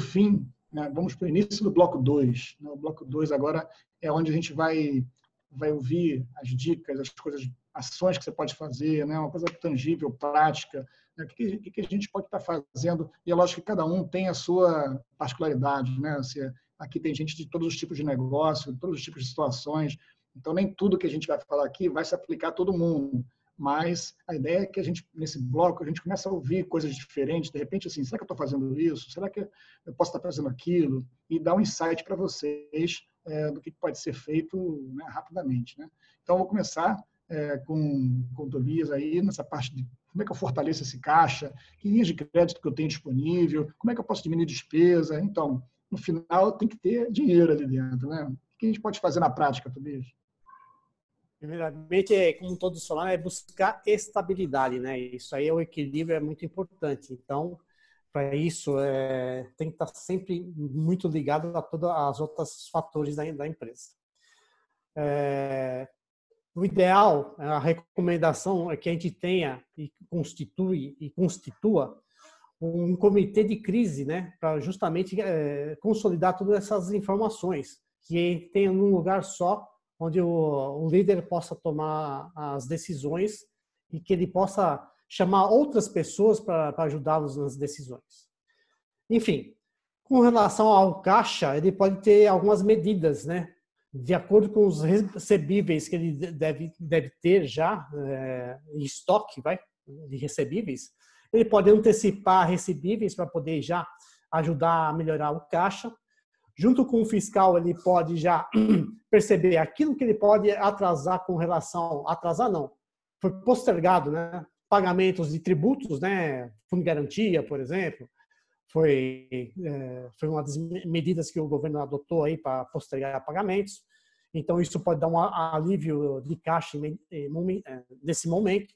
fim, né, vamos para o início do bloco 2. Né? O bloco 2 agora é onde a gente vai, vai ouvir as dicas, as coisas, ações que você pode fazer, né? uma coisa tangível, prática, né? o que, que, a gente pode estar fazendo. E é lógico que cada um tem a sua particularidade. Né? Se, aqui tem gente de todos os tipos de negócio, de todos os tipos de situações, então nem tudo que a gente vai falar aqui vai se aplicar a todo mundo mas a ideia é que a gente, nesse bloco, a gente começa a ouvir coisas diferentes, de repente, assim, será que eu estou fazendo isso? Será que eu posso estar fazendo aquilo? E dar um insight para vocês é, do que pode ser feito né, rapidamente. Né? Então, vou começar é, com, com o Tobias aí, nessa parte de como é que eu fortaleço esse caixa, que linhas de crédito que eu tenho disponível, como é que eu posso diminuir despesa. Então, no final, tem que ter dinheiro ali dentro. Né? O que a gente pode fazer na prática, Tobias? Primeiramente, é, como todos falaram, é buscar estabilidade, né? Isso aí é o equilíbrio é muito importante. Então, para isso, é, tem que estar sempre muito ligado a todos os outros fatores da, da empresa. É, o ideal, a recomendação é que a gente tenha e constitui e constitua um comitê de crise, né, para justamente é, consolidar todas essas informações que tenha num lugar só onde o, o líder possa tomar as decisões e que ele possa chamar outras pessoas para ajudá-los nas decisões. Enfim, com relação ao caixa, ele pode ter algumas medidas, né? De acordo com os recebíveis que ele deve, deve ter já é, em estoque, vai, de recebíveis, ele pode antecipar recebíveis para poder já ajudar a melhorar o caixa junto com o fiscal, ele pode já perceber aquilo que ele pode atrasar com relação, atrasar não, foi postergado, né? Pagamentos de tributos, né? Fundo de garantia, por exemplo, foi, é, foi uma das medidas que o governo adotou aí para postergar pagamentos. Então, isso pode dar um alívio de caixa é, nesse momento.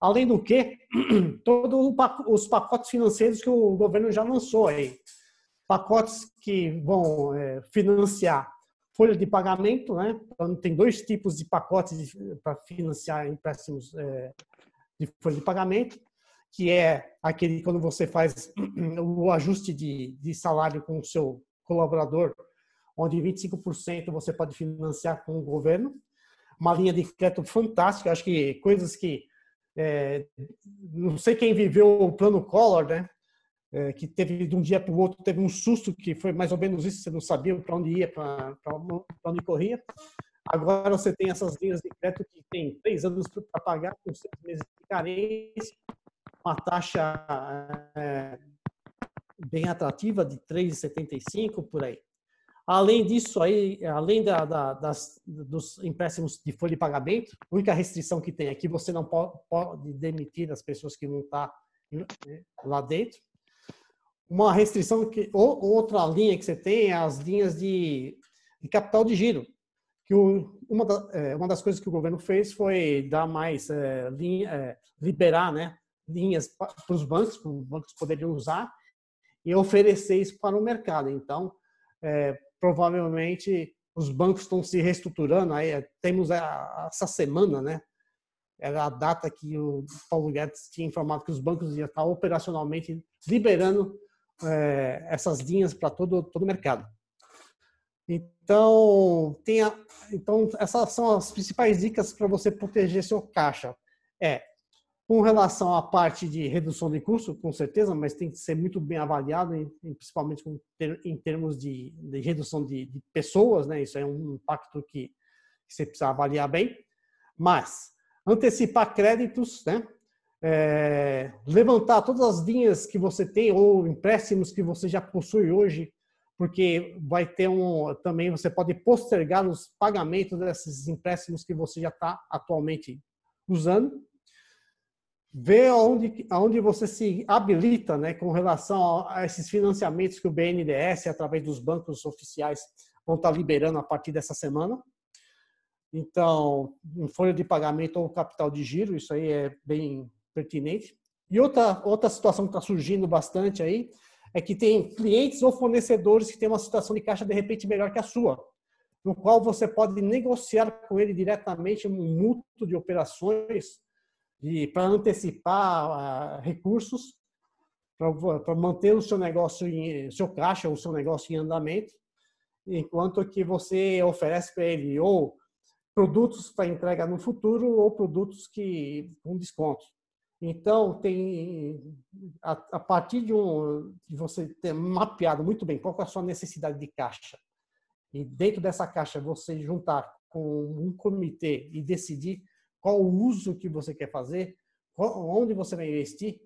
Além do que, todos os pacotes financeiros que o governo já lançou aí pacotes que vão é, financiar folha de pagamento, né? Então, tem dois tipos de pacotes para financiar empréstimos é, de folha de pagamento, que é aquele quando você faz o ajuste de, de salário com o seu colaborador, onde 25% você pode financiar com o governo. Uma linha de crédito fantástica, acho que coisas que é, não sei quem viveu o plano Collor, né? É, que teve de um dia para o outro, teve um susto que foi mais ou menos isso, você não sabia para onde ia, para onde corria. Agora você tem essas linhas de crédito que tem três anos para pagar, com seis meses de carência, uma taxa é, bem atrativa de 3,75 por aí. Além disso, aí, além da, da, das, dos empréstimos de folha de pagamento, a única restrição que tem aqui, você não pode, pode demitir as pessoas que não estão tá, né, lá dentro uma restrição que ou, outra linha que você tem é as linhas de, de capital de giro que o, uma, da, é, uma das coisas que o governo fez foi dar mais é, linha, é, liberar né linhas para os bancos para os bancos poderem usar e oferecer isso para o mercado. Então é, provavelmente os bancos estão se reestruturando. Aí é, temos a, essa semana né era a data que o Paulo Guedes tinha informado que os bancos iam estar operacionalmente liberando é, essas linhas para todo todo o mercado. Então, tenha, então essas são as principais dicas para você proteger seu caixa. É com relação à parte de redução de custo, com certeza, mas tem que ser muito bem avaliado, principalmente em termos de, de redução de, de, pessoas, né? Isso é um impacto que, que você precisa avaliar bem. Mas antecipar créditos, né? É, levantar todas as linhas que você tem ou empréstimos que você já possui hoje, porque vai ter um também você pode postergar os pagamentos desses empréstimos que você já está atualmente usando. Ver aonde, aonde você se habilita né, com relação a esses financiamentos que o BNDES, através dos bancos oficiais, vão estar tá liberando a partir dessa semana. Então, em folha de pagamento ou capital de giro, isso aí é bem pertinente. E outra, outra situação que está surgindo bastante aí é que tem clientes ou fornecedores que têm uma situação de caixa de repente melhor que a sua, no qual você pode negociar com ele diretamente um mútuo de operações para antecipar uh, recursos para manter o seu negócio, em, seu caixa, o seu negócio em andamento, enquanto que você oferece para ele ou produtos para entrega no futuro ou produtos que com desconto. Então, tem a, a partir de, um, de você ter mapeado muito bem qual é a sua necessidade de caixa, e dentro dessa caixa você juntar com um comitê e decidir qual o uso que você quer fazer, onde você vai investir,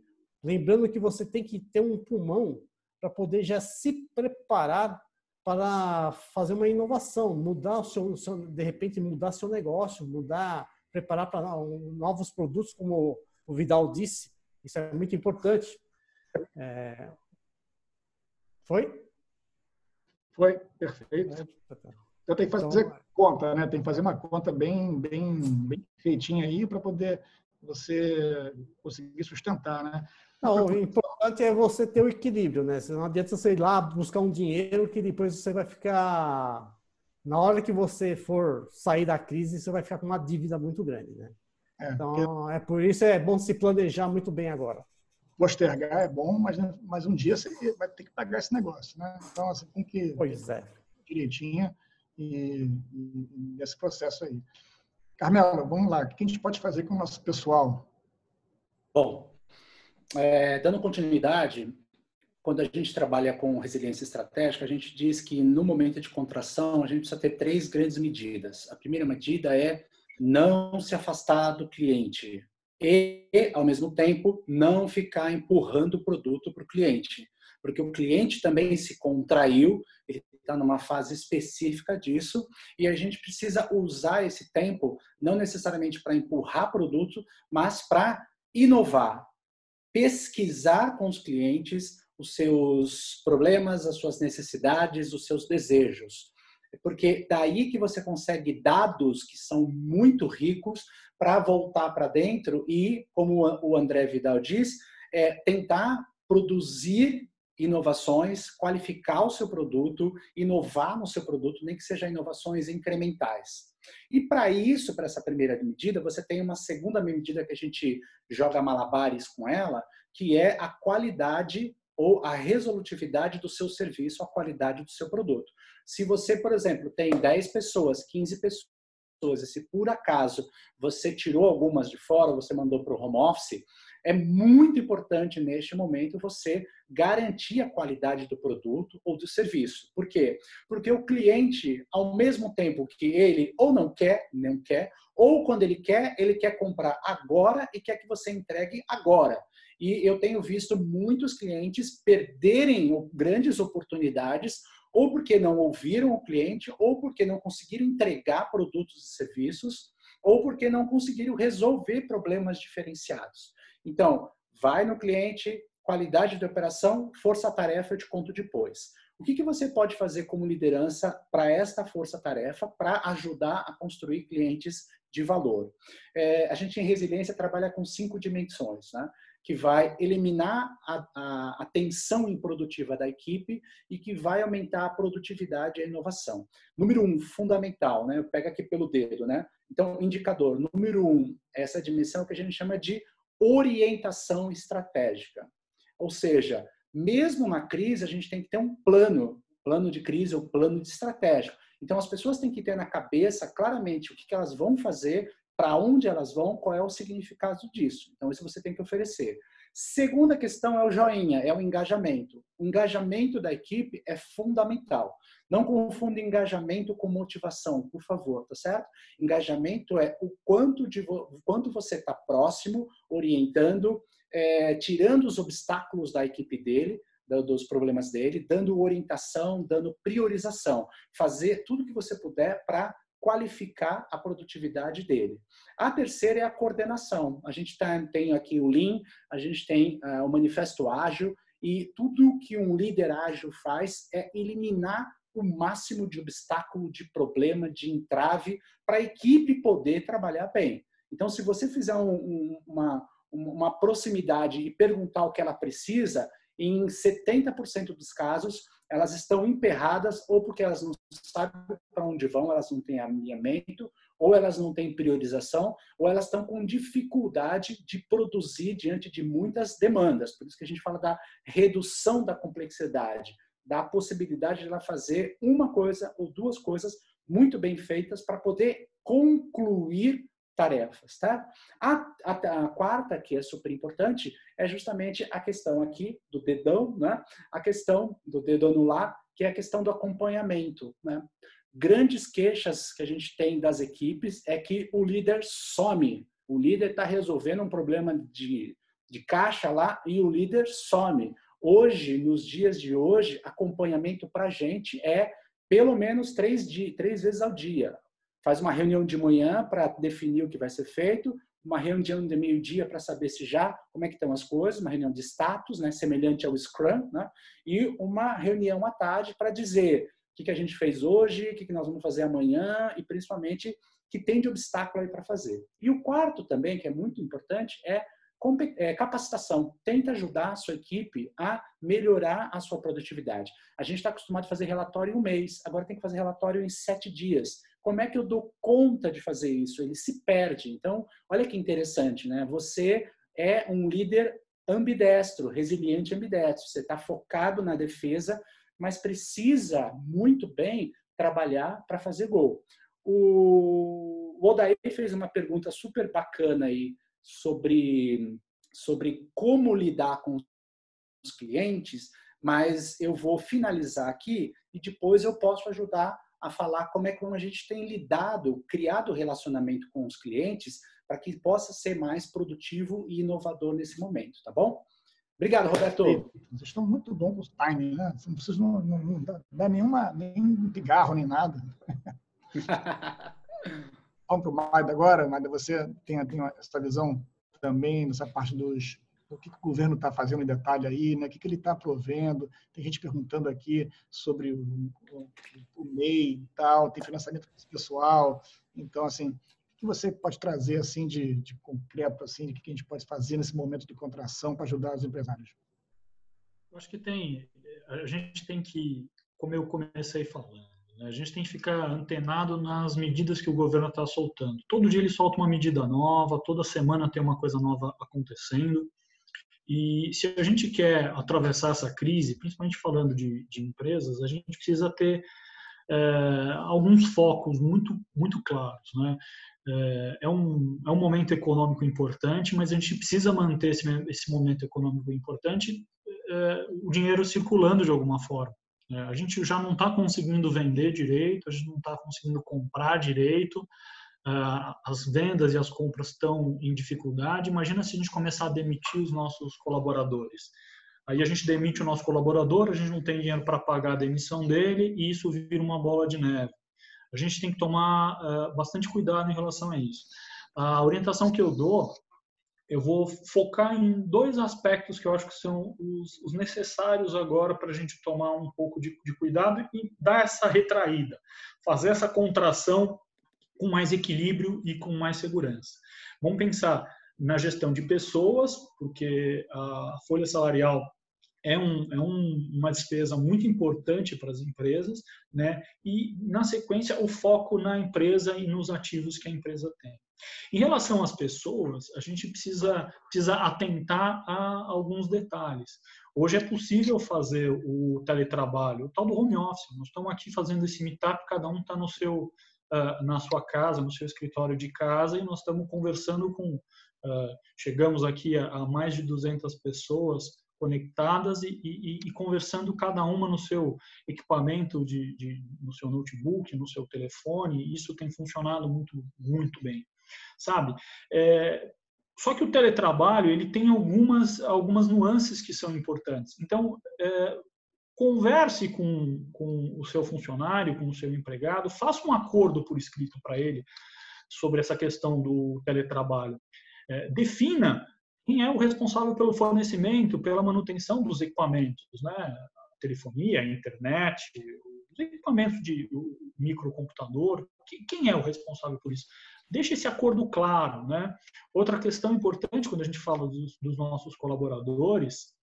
lembrando que você tem que ter um pulmão para poder já se preparar para fazer uma inovação, mudar o seu, de repente mudar seu negócio, mudar, preparar para novos produtos, como o Vidal disse. Isso é muito importante. É... Foi? Foi, perfeito. Então tem que fazer então, conta, né? Tem que fazer uma conta bem, bem, bem feitinha aí para poder você conseguir sustentar, né? Não, o importante é você ter o equilíbrio, né? Não adianta você ir lá buscar um dinheiro que depois você vai ficar. Na hora que você for sair da crise, você vai ficar com uma dívida muito grande, né? É, então, é por isso é bom se planejar muito bem agora. Postergar é bom, mas, mas um dia você vai ter que pagar esse negócio, né? Então, você tem que. Pois é. Direitinho e, e, e esse processo aí. Carmela, vamos lá. O que a gente pode fazer com o nosso pessoal? Bom, é, dando continuidade, quando a gente trabalha com resiliência estratégica, a gente diz que no momento de contração a gente precisa ter três grandes medidas. A primeira medida é não se afastar do cliente e, ao mesmo tempo, não ficar empurrando o produto para o cliente, porque o cliente também se contraiu, ele está numa fase específica disso e a gente precisa usar esse tempo não necessariamente para empurrar produto, mas para inovar, pesquisar com os clientes os seus problemas, as suas necessidades, os seus desejos. Porque daí que você consegue dados que são muito ricos para voltar para dentro e, como o André Vidal diz, é, tentar produzir inovações, qualificar o seu produto, inovar no seu produto, nem que seja inovações incrementais. E para isso, para essa primeira medida, você tem uma segunda medida que a gente joga malabares com ela, que é a qualidade ou a resolutividade do seu serviço, a qualidade do seu produto. Se você, por exemplo, tem 10 pessoas, 15 pessoas, e se por acaso você tirou algumas de fora, você mandou para o home office, é muito importante neste momento você garantir a qualidade do produto ou do serviço. Por quê? Porque o cliente, ao mesmo tempo que ele ou não quer, não quer, ou quando ele quer, ele quer comprar agora e quer que você entregue agora. E eu tenho visto muitos clientes perderem grandes oportunidades ou porque não ouviram o cliente, ou porque não conseguiram entregar produtos e serviços, ou porque não conseguiram resolver problemas diferenciados. Então, vai no cliente, qualidade de operação, força-tarefa, eu te conto depois. O que, que você pode fazer como liderança para esta força-tarefa para ajudar a construir clientes de valor? É, a gente em resiliência trabalha com cinco dimensões, né? Que vai eliminar a, a, a, tensão improdutiva da equipe e que vai aumentar a produtividade e a inovação. Número um, fundamental, né? Pega aqui pelo dedo, né? Então, indicador número um, essa dimensão que a gente chama de orientação estratégica. Ou seja, mesmo na crise, a gente tem que ter um plano, plano de crise ou plano de estratégia. Então, as pessoas têm que ter na cabeça claramente o que elas vão fazer, para onde elas vão, qual é o significado disso. Então, isso você tem que oferecer. Segunda questão é o joinha, é o engajamento. O engajamento da equipe é fundamental. Não confunda engajamento com motivação, por favor, tá certo? Engajamento é o quanto, de, o quanto você está próximo, orientando, é, tirando os obstáculos da equipe dele, dos problemas dele, dando orientação, dando priorização. Fazer tudo que você puder para qualificar a produtividade dele. A terceira é a coordenação. A gente tá, tem aqui o Lean, a gente tem uh, o Manifesto Ágil, e tudo que um líder ágil faz é eliminar o máximo de obstáculo, de problema, de entrave, para a equipe poder trabalhar bem. Então, se você fizer um, um, uma, uma proximidade e perguntar o que ela precisa, em 70% dos casos, elas estão emperradas ou porque elas não sabem para onde vão, elas não têm alinhamento, ou elas não têm priorização, ou elas estão com dificuldade de produzir diante de muitas demandas. Por isso que a gente fala da redução da complexidade, da possibilidade de ela fazer uma coisa ou duas coisas muito bem feitas para poder concluir tarefas, tá? A, a, a, quarta, que é super importante, é justamente a questão aqui do dedão, né? A questão do dedo anular, que é a questão do acompanhamento, né? Grandes queixas que a gente tem das equipes é que o líder some. O líder está resolvendo um problema de, de caixa lá e o líder some. Hoje, nos dias de hoje, acompanhamento para a gente é pelo menos três, dias, três vezes ao dia faz uma reunião de manhã para definir o que vai ser feito, uma reunião de meio-dia para saber se já, como é que estão as coisas, uma reunião de status, né, semelhante ao Scrum, né, e uma reunião à tarde para dizer o que, que a gente fez hoje, o que, que nós vamos fazer amanhã e principalmente que tem de obstáculo aí para fazer. E o quarto também, que é muito importante, é é, capacitação. Tenta ajudar a sua equipe a melhorar a sua produtividade. A gente está acostumado a fazer relatório em um mês, agora tem que fazer relatório em sete dias. Como é que eu dou conta de fazer isso? Ele se perde. Então, olha que interessante, né? Você é um líder ambidestro, resiliente ambidestro. Você está focado na defesa, mas precisa muito bem trabalhar para fazer gol. O Odair fez uma pergunta super bacana aí sobre, sobre como lidar com os clientes, mas eu vou finalizar aqui e depois eu posso ajudar a falar como é que a gente tem lidado, criado relacionamento com os clientes para que possa ser mais produtivo e inovador nesse momento, tá bom? Obrigado, Roberto. Vocês estão muito bons com os timing, né? Vocês não, não, não dá nenhuma, nem pigarro, nem nada. Vamos para o Maida agora. Maida, você tem, tem essa visão também dessa parte dos o que, o governo está fazendo em detalhe aí, né? o que, que ele está provendo. Tem gente perguntando aqui sobre o, o, o, MEI e tal, tem financiamento pessoal. Então, assim, o que você pode trazer assim de, de concreto, assim, de que a gente pode fazer nesse momento de contração para ajudar os empresários? Eu acho que tem, a gente tem que, como eu comecei falando, né? A gente tem que ficar antenado nas medidas que o governo está soltando. Todo dia ele solta uma medida nova, toda semana tem uma coisa nova acontecendo. E se a gente quer atravessar essa crise, principalmente falando de, de empresas, a gente precisa ter é, alguns focos muito, muito claros. Né? É, é, um, é um momento econômico importante, mas a gente precisa manter esse, esse momento econômico importante, é, o dinheiro circulando de alguma forma. Né? A gente já não está conseguindo vender direito, a gente não está conseguindo comprar direito, as vendas e as compras estão em dificuldade. Imagina se a gente começar a demitir os nossos colaboradores. Aí a gente demite o nosso colaborador, a gente não tem dinheiro para pagar a demissão dele e isso vira uma bola de neve. A gente tem que tomar uh, bastante cuidado em relação a isso. A orientação que eu dou eu vou focar em dois aspectos que eu acho que são os, os necessários agora para a gente tomar um pouco de, de, cuidado e dar essa retraída, fazer essa contração com mais equilíbrio e com mais segurança. Vamos pensar na gestão de pessoas, porque a folha salarial é, um, é um, uma despesa muito importante para as empresas, né? e, na sequência, o foco na empresa e nos ativos que a empresa tem. Em relação às pessoas, a gente precisa, precisa atentar a alguns detalhes. Hoje é possível fazer o teletrabalho, o tal do home office. Nós estamos aqui fazendo esse meetup, cada um está no seu, uh, na sua casa, no seu escritório de casa, e nós estamos conversando com. Uh, chegamos aqui a, a, mais de 200 pessoas conectadas e, e, e, conversando cada uma no seu equipamento, de, de, no seu notebook, no seu telefone. Isso tem funcionado muito, muito bem sabe? É, só que o teletrabalho ele tem algumas algumas nuances que são importantes. Então é, converse com, com o seu funcionário, com o seu empregado, faça um acordo por escrito para ele sobre essa questão do teletrabalho. É, defina quem é o responsável pelo fornecimento, pela manutenção dos equipamentos, né? telefonia, internet, os equipamentos de microcomputador, quem é o responsável por isso? Deixa esse acordo claro. Né? Outra questão importante quando a gente fala dos, dos nossos colaboradores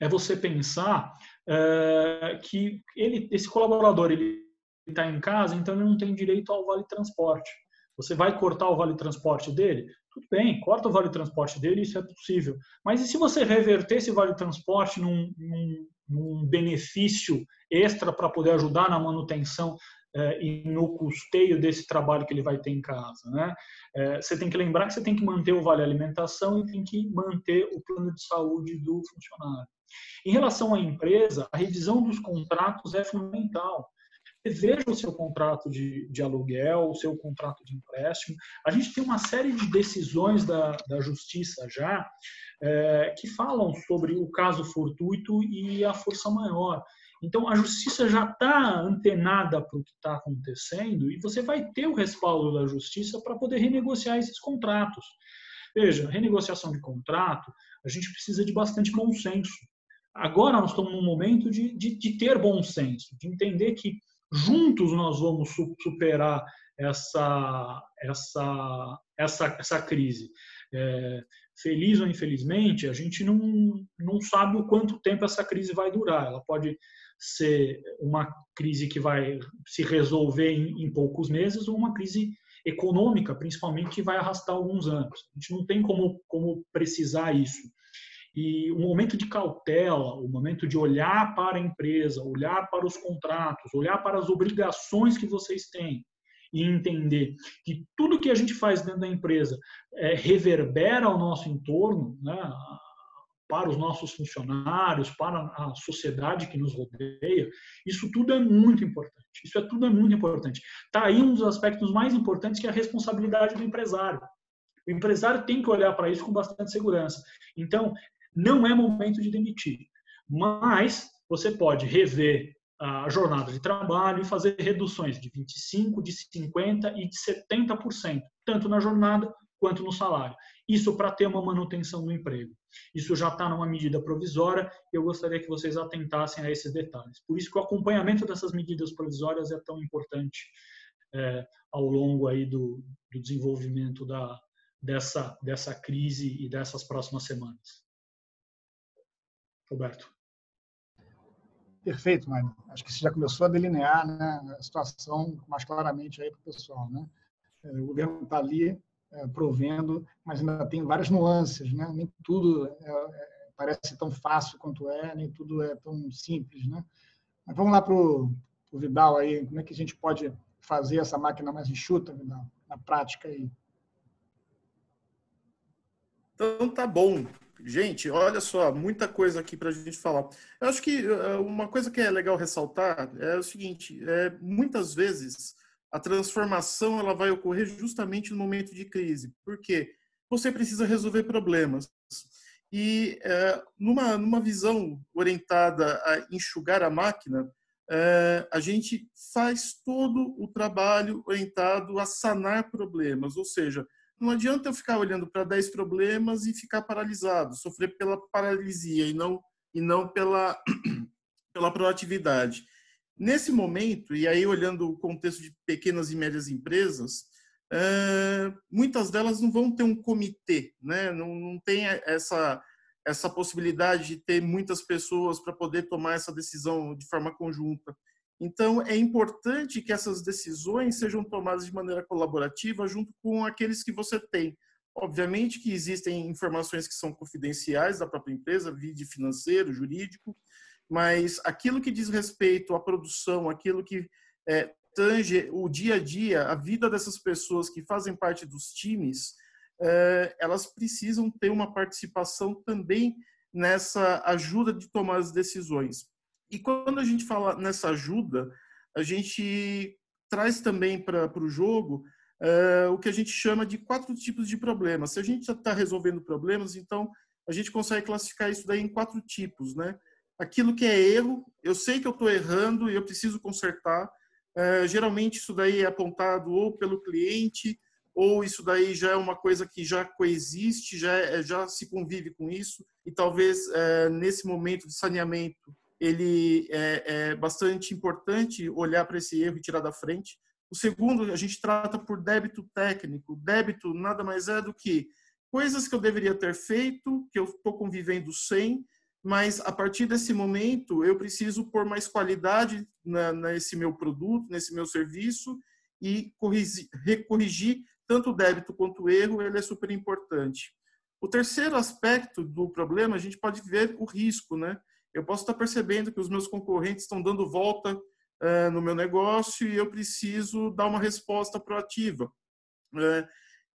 é você pensar é, que ele, esse colaborador ele está em casa, então ele não tem direito ao vale transporte. Você vai cortar o vale transporte dele? Tudo bem, corta o vale transporte dele, isso é possível. Mas e se você reverter esse vale transporte num, num, num benefício extra para poder ajudar na manutenção é, e no custeio desse trabalho que ele vai ter em casa. Né? É, você tem que lembrar que você tem que manter o vale alimentação e tem que manter o plano de saúde do funcionário. Em relação à empresa, a revisão dos contratos é fundamental. Veja o seu contrato de, de aluguel, o seu contrato de empréstimo. A gente tem uma série de decisões da, da justiça já é, que falam sobre o caso fortuito e a força maior. Então, a justiça já está antenada para o que está acontecendo e você vai ter o respaldo da justiça para poder renegociar esses contratos. Veja, renegociação de contrato, a gente precisa de bastante bom senso. Agora nós estamos num momento de, de, de ter bom senso, de entender que juntos nós vamos superar essa, essa, essa, essa crise. É, feliz ou infelizmente, a gente não, não sabe o quanto tempo essa crise vai durar. Ela pode ser uma crise que vai se resolver em, em poucos meses ou uma crise econômica, principalmente, que vai arrastar alguns anos. A gente não tem como, como precisar isso. E o momento de cautela, o momento de olhar para a empresa, olhar para os contratos, olhar para as obrigações que vocês têm e entender que tudo que a gente faz dentro da empresa é, reverbera ao nosso entorno, né? para os nossos funcionários, para a sociedade que nos rodeia, isso tudo é muito importante. Isso é tudo é muito importante. Está aí um dos aspectos mais importantes que é a responsabilidade do empresário. O empresário tem que olhar para isso com bastante segurança. Então, não é momento de demitir, mas você pode rever a jornada de trabalho e fazer reduções de 25, de 50 e de 70%, tanto na jornada quanto no salário. Isso para ter uma manutenção do emprego. Isso já está numa medida provisória e eu gostaria que vocês atentassem a esses detalhes. Por isso que o acompanhamento dessas medidas provisórias é tão importante é, ao longo aí do, do desenvolvimento da, dessa, dessa crise e dessas próximas semanas. Roberto. Perfeito, Mário. Acho que você já começou a delinear né, a situação mais claramente aí para o pessoal. Né? É, o governo está ali é, provendo, mas ainda tem várias nuances, né? Nem tudo é, é, parece tão fácil quanto é, nem tudo é tão simples, né? Mas vamos lá para o Vidal aí, como é que a gente pode fazer essa máquina mais enxuta, Vidal, na prática aí? Então tá bom. Gente, olha só, muita coisa aqui para a gente falar. Eu acho que é, uma coisa que é legal ressaltar é o seguinte: é, muitas vezes a transformação ela vai ocorrer justamente no momento de crise. porque Você precisa resolver problemas. E é, numa, numa visão orientada a enxugar a máquina, é, a gente faz todo o trabalho orientado a sanar problemas. Ou seja, não adianta eu ficar olhando para 10 problemas e ficar paralisado, sofrer pela paralisia e não, e não pela, pela proatividade. Nesse momento, e aí olhando o contexto de pequenas e médias empresas, é, muitas delas não vão ter um comitê, né? não, não tem essa, essa possibilidade de ter muitas pessoas para poder tomar essa decisão de forma conjunta. Então, é importante que essas decisões sejam tomadas de maneira colaborativa junto com aqueles que você tem. Obviamente que existem informações que são confidenciais da própria empresa, vídeo financeiro, jurídico, mas aquilo que diz respeito à produção, aquilo que é, tange o dia a dia, a vida dessas pessoas que fazem parte dos times, é, elas precisam ter uma participação também nessa ajuda de tomar as decisões. E quando a gente fala nessa ajuda, a gente traz também para o jogo é, o que a gente chama de quatro tipos de problemas. Se a gente já está resolvendo problemas, então a gente consegue classificar isso daí em quatro tipos, né? aquilo que é erro, eu sei que eu estou errando e eu preciso consertar. É, geralmente isso daí é apontado ou pelo cliente, ou isso daí já é uma coisa que já coexiste, já, é, já se convive com isso, e talvez é, nesse momento de saneamento ele é, é bastante importante olhar para esse erro e tirar da frente. O segundo, a gente trata por débito técnico. Débito nada mais é do que coisas que eu deveria ter feito, que eu estou convivendo sem, mas a partir desse momento eu preciso pôr mais qualidade na, nesse meu produto, nesse meu serviço e corrigir, recorrigir tanto o débito quanto o erro, ele é super importante. O terceiro aspecto do problema, a gente pode ver o risco, né? Eu posso estar percebendo que os meus concorrentes estão dando volta uh, no meu negócio e eu preciso dar uma resposta proativa. Uh,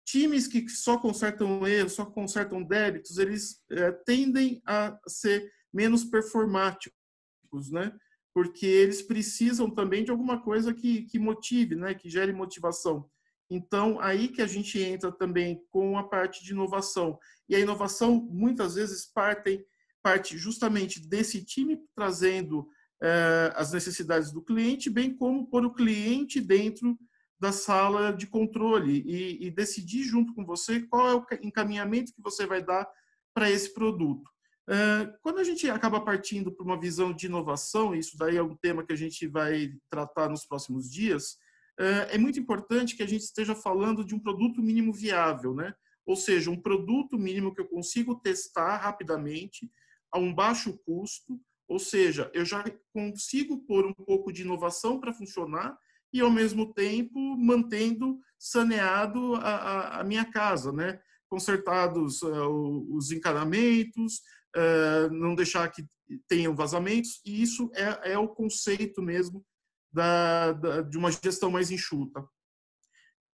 times que só consertam erros, só consertam débitos, eles é, tendem a ser menos performáticos, né? Porque eles precisam também de alguma coisa que, que motive, né? Que gere motivação. Então, aí que a gente entra também com a parte de inovação. E a inovação, muitas vezes, parte, parte justamente desse time trazendo é, as necessidades do cliente, bem como por o cliente dentro da sala de controle e, e, decidir junto com você qual é o encaminhamento que você vai dar para esse produto. É, quando a gente acaba partindo para uma visão de inovação, isso daí é um tema que a gente vai tratar nos próximos dias, é, é muito importante que a gente esteja falando de um produto mínimo viável, né? Ou seja, um produto mínimo que eu consigo testar rapidamente, a um baixo custo, ou seja, eu já consigo pôr um pouco de inovação para funcionar e, ao mesmo tempo, mantendo saneado a, a, a minha casa, né? consertados uh, os encanamentos, uh, não deixar que tenham vazamentos, e isso é, é o conceito mesmo da, da, de uma gestão mais enxuta.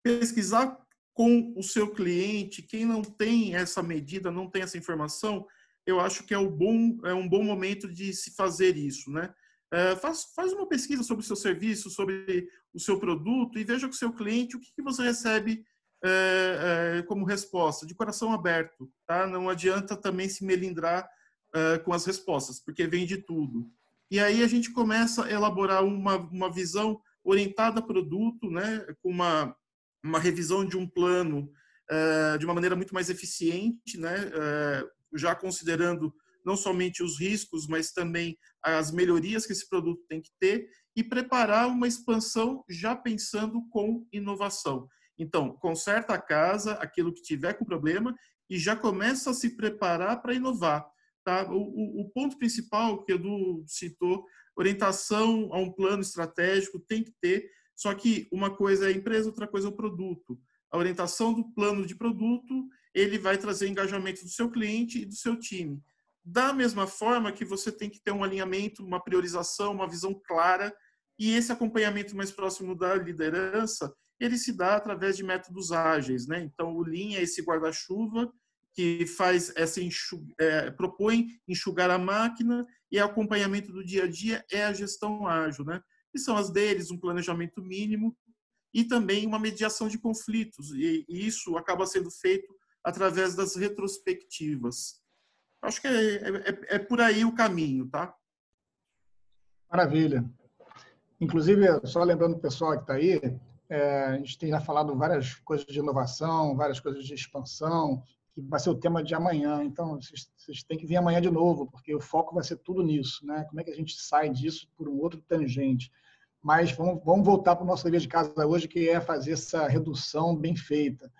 Pesquisar com o seu cliente, quem não tem essa medida, não tem essa informação, eu acho que é, o bom, é um bom momento de se fazer isso, né? É, faz, faz uma pesquisa sobre o seu serviço, sobre o seu produto e veja com o seu cliente o que, que você recebe é, é, como resposta, de coração aberto. Tá? Não adianta também se melindrar é, com as respostas, porque vem de tudo. E aí a gente começa a elaborar uma, uma visão orientada a produto, né? com uma, uma revisão de um plano de uma maneira muito mais eficiente, né? É, já considerando não somente os riscos, mas também as melhorias que esse produto tem que ter e preparar uma expansão já pensando com inovação. Então, conserta a casa, aquilo que tiver com problema e já começa a se preparar para inovar. Tá? O, o, o, ponto principal que o Edu citou, orientação a um plano estratégico tem que ter, só que uma coisa é a empresa, outra coisa é o produto. A orientação do plano de produto, ele vai trazer engajamento do seu cliente e do seu time. Da mesma forma que você tem que ter um alinhamento, uma priorização, uma visão clara, e esse acompanhamento mais próximo da liderança, ele se dá através de métodos ágeis, né? Então, o Lean é esse guarda-chuva que faz essa enxug... é, propõe enxugar a máquina e acompanhamento do dia a dia é a gestão ágil, né? Que são as deles, um planejamento mínimo e também uma mediação de conflitos. E isso acaba sendo feito através das retrospectivas. Acho que é, é, é por aí o caminho, tá? Maravilha. Inclusive, só lembrando o pessoal que está aí, é, a gente tem já falado várias coisas de inovação, várias coisas de expansão, que vai ser o tema de amanhã. Então, vocês, vocês têm que vir amanhã de novo, porque o foco vai ser tudo nisso, né? Como é que a gente sai disso por um outro tangente? Mas vamos, vamos voltar para o nosso dever de casa hoje, que é fazer essa redução bem feita.